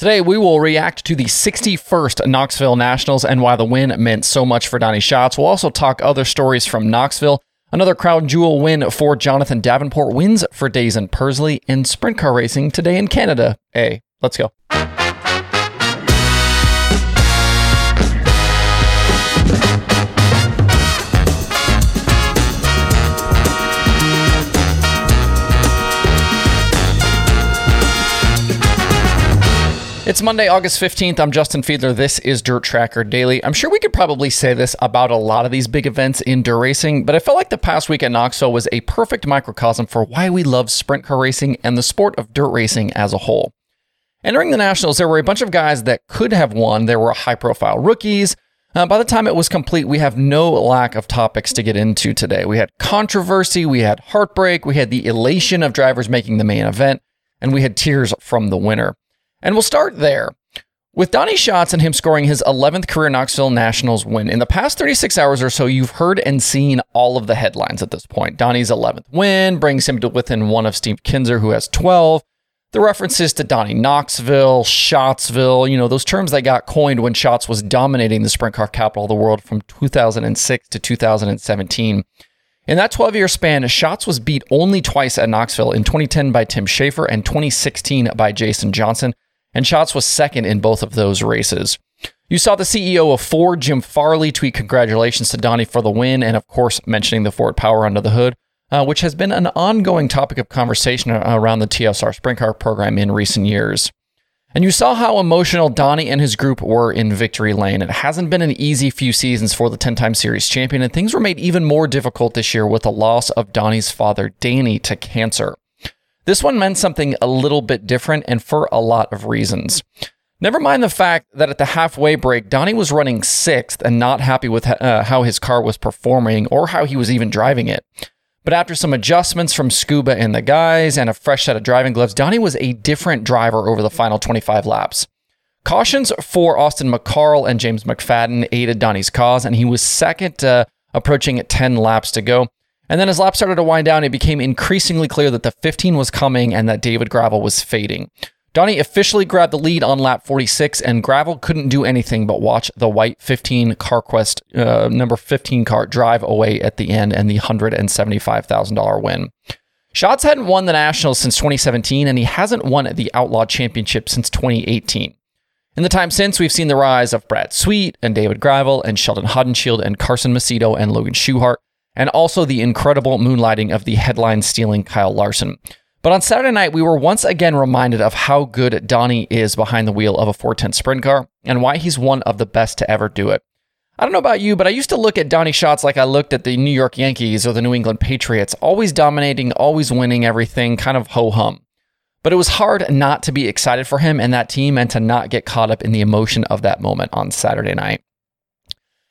Today, we will react to the 61st Knoxville Nationals and why the win meant so much for Donny Schatz. We'll also talk other stories from Knoxville, another crown jewel win for Jonathan Davenport, wins for Daison Pursley in sprint car racing today in Canada. A. Let's go. It's Monday, August 15th. I'm Justin Fiedler. This is Dirt Tracker Daily. I'm sure we could probably say this about a lot of these big events in dirt racing, but I felt like the past week at Knoxville was a perfect microcosm for why we love sprint car racing and the sport of dirt racing as a whole. Entering the Nationals, there were a bunch of guys that could have won. There were high profile rookies. Uh, by the time it was complete, we have no lack of topics to get into today. We had controversy, we had heartbreak, we had the elation of drivers making the main event, and we had tears from the winner. And we'll start there. With Donny Schatz and him scoring his 11th career Knoxville Nationals win, in the past 36 hours or so, you've heard and seen all of the headlines at this point. Donny's 11th win brings him to within one of Steve Kinser, who has 12. The references to Donnie Knoxville, Schatzville, you know, those terms that got coined when Schatz was dominating the sprint car capital of the world from 2006 to 2017. In that 12 year span, Schatz was beat only twice at Knoxville in 2010 by Tim Shaffer and 2016 by Jason Johnson and Schatz was second in both of those races. You saw the CEO of Ford, Jim Farley, tweet congratulations to Donny for the win, and of course, mentioning the Ford Power under the hood, uh, which has been an ongoing topic of conversation around the TSR Sprint Car program in recent years. And you saw how emotional Donny and his group were in victory lane. It hasn't been an easy few seasons for the 10 time series champion, and things were made even more difficult this year with the loss of Donny's father, Danny, to cancer. This one meant something a little bit different and for a lot of reasons. Never mind the fact that at the halfway break, Donny was running sixth and not happy with uh, how his car was performing or how he was even driving it. But after some adjustments from Scuba and the guys and a fresh set of driving gloves, Donny was a different driver over the final 25 laps. Cautions for Austin McCarl and James McFadden aided Donny's cause, and he was second, uh, approaching 10 laps to go. And then as laps started to wind down, it became increasingly clear that the 15 was coming and that David Gravel was fading. Donny officially grabbed the lead on lap 46, and Gravel couldn't do anything but watch the white 15 CarQuest uh, number 15 car drive away at the end and the $175,000 win. Schatz hadn't won the Nationals since 2017, and he hasn't won the Outlaw Championship since 2018. In the time since, we've seen the rise of Brad Sweet and David Gravel and Sheldon Haudenschild and Carson Macedo and Logan Schuchart and also the incredible moonlighting of the headline stealing Kyle Larson. But on Saturday night, we were once again reminded of how good Donny is behind the wheel of a 410 sprint car and why he's one of the best to ever do it. I don't know about you, but I used to look at Donny Schatz like I looked at the New York Yankees or the New England Patriots, always dominating, always winning everything, kind of ho hum. But it was hard not to be excited for him and that team and to not get caught up in the emotion of that moment on Saturday night.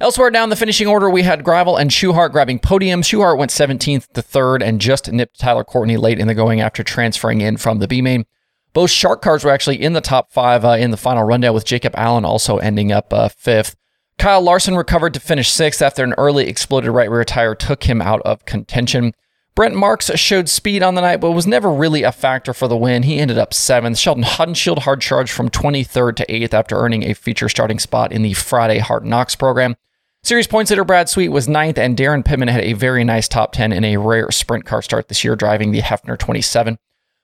Elsewhere down the finishing order, we had Gravel and Schuchart grabbing podiums. Schuchart went 17th to 3rd and just nipped Tyler Courtney late in the going after transferring in from the B main. Both Shark cars were actually in the top five uh, in the final rundown, with Jacob Allen also ending up uh, fifth. Kyle Larson recovered to finish sixth after an early exploded right rear tire took him out of contention. Brent Marks showed speed on the night, but was never really a factor for the win. He ended up seventh. Sheldon Haudenschild hard charged from 23rd to 8th after earning a feature starting spot in the Friday Hard Knocks program. Series points leader Brad Sweet was ninth, and Daryn Pittman had a very nice top 10 in a rare sprint car start this year, driving the Heffner 27.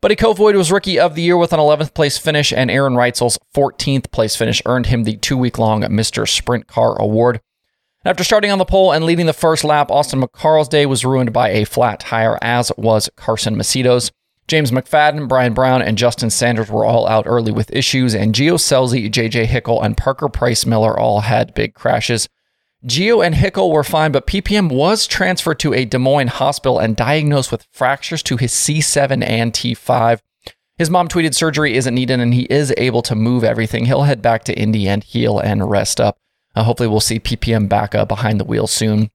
Buddy Kofoid was Rookie of the Year with an 11th place finish, and Aaron Reutzel's 14th place finish earned him the two week long Mr. Sprint Car Award. After starting on the pole and leading the first lap, Austin McCarl's day was ruined by a flat tire, as was Carson Macedo's. James McFadden, Brian Brown, and Justin Sanders were all out early with issues, and Gio Scelzi, JJ Hickle, and Parker Price Miller all had big crashes. Gio and Hickle were fine, but PPM was transferred to a Des Moines hospital and diagnosed with fractures to his C7 and T5. His mom tweeted surgery isn't needed and he is able to move everything. He'll head back to Indy and heal and rest up. Uh, hopefully, we'll see PPM back uh, behind the wheel soon.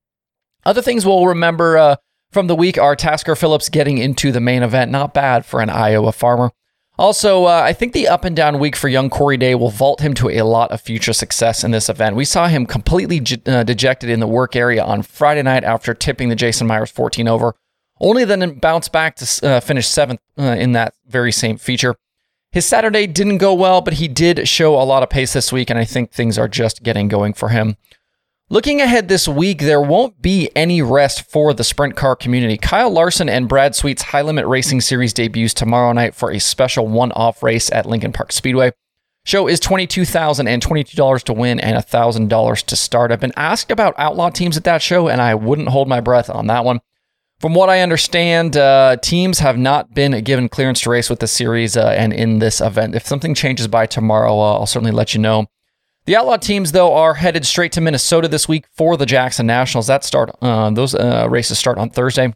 Other things we'll remember uh, from the week are Tasker Phillips getting into the main event. Not bad for an Iowa farmer. Also, uh, I think the up and down week for young Corey Day will vault him to a lot of future success in this event. We saw him completely uh, dejected in the work area on Friday night after tipping the Jason Meyers 14 over, only then bounce back to uh, finish seventh in that very same feature. His Saturday didn't go well, but he did show a lot of pace this week, and I think things are just getting going for him. Looking ahead this week, there won't be any rest for the sprint car community. Kyle Larson and Brad Sweet's High Limit Racing Series debuts tomorrow night for a special one off race at Lincoln Park Speedway. Show is $22,022 to win and $1,000 to start. I've been asked about outlaw teams at that show, and I wouldn't hold my breath on that one. From what I understand, uh, teams have not been given clearance to race with the series uh, and in this event. If something changes by tomorrow, uh, I'll certainly let you know. The Outlaw teams, though, are headed straight to Minnesota this week for the Jackson Nationals. That start uh, those uh, races start on Thursday,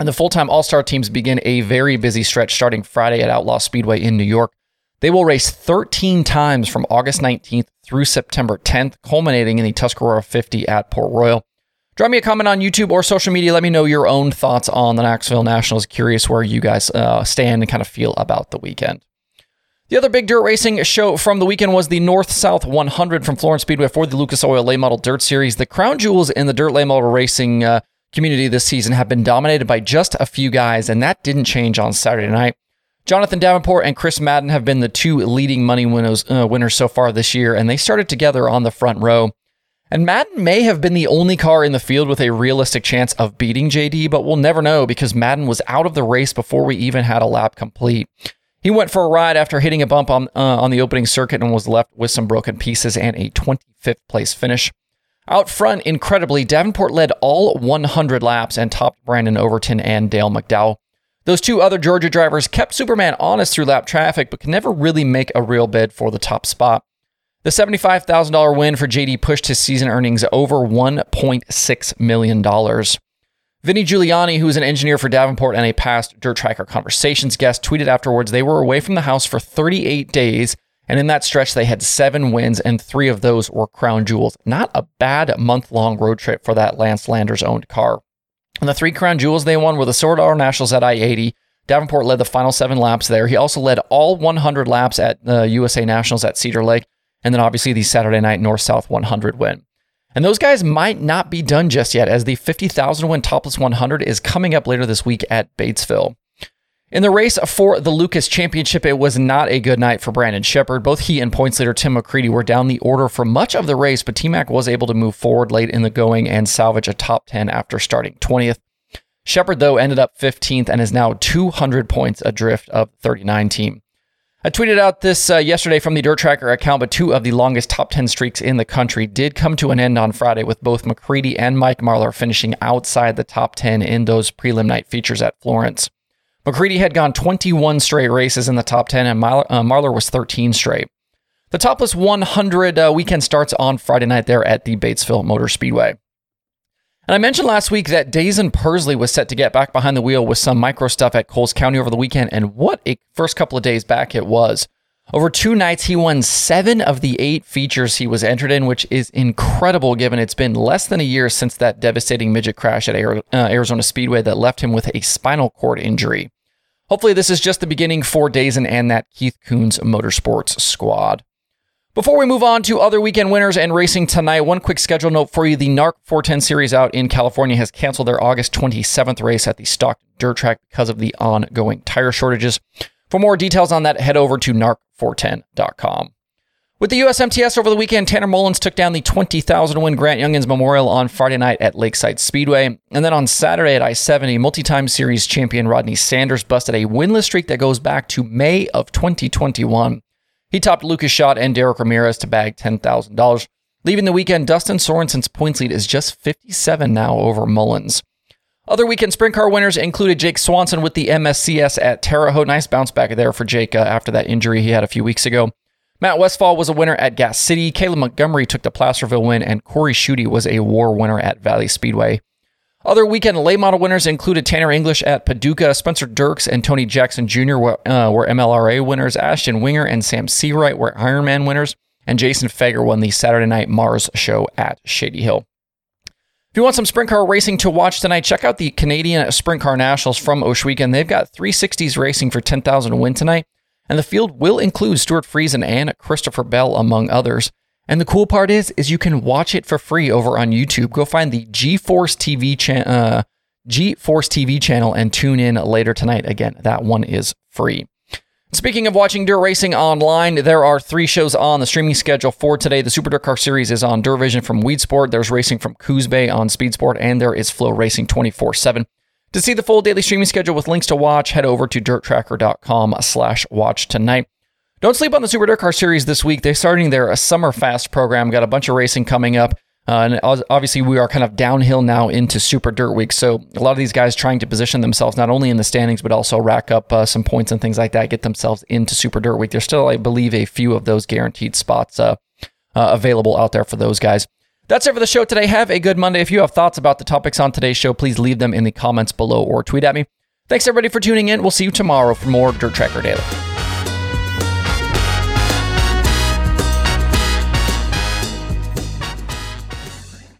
and the full-time All-Star teams begin a very busy stretch starting Friday at Outlaw Speedway in New York. They will race 13 times from August 19th through September 10th, culminating in the Tuscarora 50 at Port Royal. Drop me a comment on YouTube or social media. Let me know your own thoughts on the Knoxville Nationals. Curious where you guys uh, stand and kind of feel about the weekend. The other big dirt racing show from the weekend was the North South 100 from Florence Speedway for the Lucas Oil Late Model Dirt Series. The crown jewels in the dirt late model racing uh, community this season have been dominated by just a few guys, and that didn't change on Saturday night. Jonathan Davenport and Chris Madden have been the two leading money winners, uh, winners so far this year, and they started together on the front row. And Madden may have been the only car in the field with a realistic chance of beating JD, but we'll never know because Madden was out of the race before we even had a lap complete. He went for a ride after hitting a bump on uh, on the opening circuit and was left with some broken pieces and a 25th place finish. Out front, incredibly, Davenport led all 100 laps and topped Brandon Overton and Dale McDowell. Those two other Georgia drivers kept Superman honest through lap traffic, but could never really make a real bid for the top spot. The $75,000 win for JD pushed his season earnings over $1.6 million. Vinny Giuliani, who is an engineer for Davenport and a past Dirt Tracker Conversations guest, tweeted afterwards they were away from the house for 38 days, and in that stretch, they had seven wins, and three of those were crown jewels. Not a bad month long road trip for that Lance Landers owned car. And the three crown jewels they won were the Sword Auto Nationals at I 80. Davenport led the final seven laps there. He also led all 100 laps at uh, the USA Nationals at Cedar Lake, and then obviously the Saturday night North South 100 win. And those guys might not be done just yet, as the 50,000 win topless 100 is coming up later this week at Batesville. In the race for the Lucas Championship, it was not a good night for Brandon Sheppard. Both he and points leader Tim McCreadie were down the order for much of the race, but T Mac was able to move forward late in the going and salvage a top 10 after starting 20th. Sheppard, though, ended up 15th and is now 200 points adrift of 39 team. I tweeted out this uh, yesterday from the Dirt Tracker account, but two of the longest top 10 streaks in the country did come to an end on Friday, with both McCreadie and Mike Marlar finishing outside the top 10 in those prelim night features at Florence. McCreadie had gone 21 straight races in the top 10, and Marlar, uh, Marlar was 13 straight. The topless 100 uh, weekend starts on Friday night there at the Batesville Motor Speedway. And I mentioned last week that Daison Pursley was set to get back behind the wheel with some micro stuff at Coles County over the weekend, and what a first couple of days back it was. Over two nights, he won seven of the eight features he was entered in, which is incredible given it's been less than a year since that devastating midget crash at uh, Arizona Speedway that left him with a spinal cord injury. Hopefully, this is just the beginning for Daison and that Keith Kunz Motorsports squad. Before we move on to other weekend winners and racing tonight, one quick schedule note for you. The NARC 410 series out in California has canceled their August 27th race at the Stockton Dirt Track because of the ongoing tire shortages. For more details on that, head over to narc410.com. With the USMTS over the weekend, Tanner Mullins took down the 20,000 win Grant Junghans Memorial on Friday night at Lakeside Speedway. And then on Saturday at I 70, multi time series champion Rodney Sanders busted a winless streak that goes back to May of 2021. He topped Lucas Schott and Derek Ramirez to bag $10,000. Leaving the weekend, Dustin Sorensen's points lead is just 57 now over Mullins. Other weekend sprint car winners included Jake Swanson with the MSCS at Terre Haute. Nice bounce back there for Jake uh, after that injury he had a few weeks ago. Matt Westfall was a winner at Gas City. Caleb Montgomery took the Placerville win, and Corey Schutte was a war winner at Valley Speedway. Other weekend late model winners included Tanner English at Paducah, Spencer Diercks and Tony Jackson Jr. were, uh, were MLRA winners, Ashton Winger and Sam Seawright were Ironman winners, and Jason Feger won the Saturday Night Mars show at Shady Hill. If you want some sprint car racing to watch tonight, check out the Canadian Sprint Car Nationals from Ohsweken. They've got 360s racing for 10,000 to win tonight, and the field will include Stewart Friesen and Christopher Bell, among others. And the cool part is, is you can watch it for free over on YouTube. Go find the G-Force TV channel, uh, G-Force TV channel, and tune in later tonight. Again, that one is free. Speaking of watching dirt racing online, there are three shows on the streaming schedule for today. The Super Dirt Car Series is on Dirt Vision from Weedsport. There's racing from Coos Bay on Speed Sport, and there is FloRacing 24 7. To see the full daily streaming schedule with links to watch, head over to dirttracker.com slash watch tonight. Don't sleep on the Super Dirt Car Series this week. They're starting their Summer Fast program. Got a bunch of racing coming up. Uh, and obviously, we are kind of downhill now into Super Dirt Week. So, a lot of these guys trying to position themselves not only in the standings, but also rack up uh, some points and things like that, get themselves into Super Dirt Week. There's still, I believe, a few of those guaranteed spots uh, uh available out there for those guys. That's it for the show today. Have a good Monday. If you have thoughts about the topics on today's show, please leave them in the comments below or tweet at me. Thanks, everybody, for tuning in. We'll see you tomorrow for more Dirt Tracker Daily.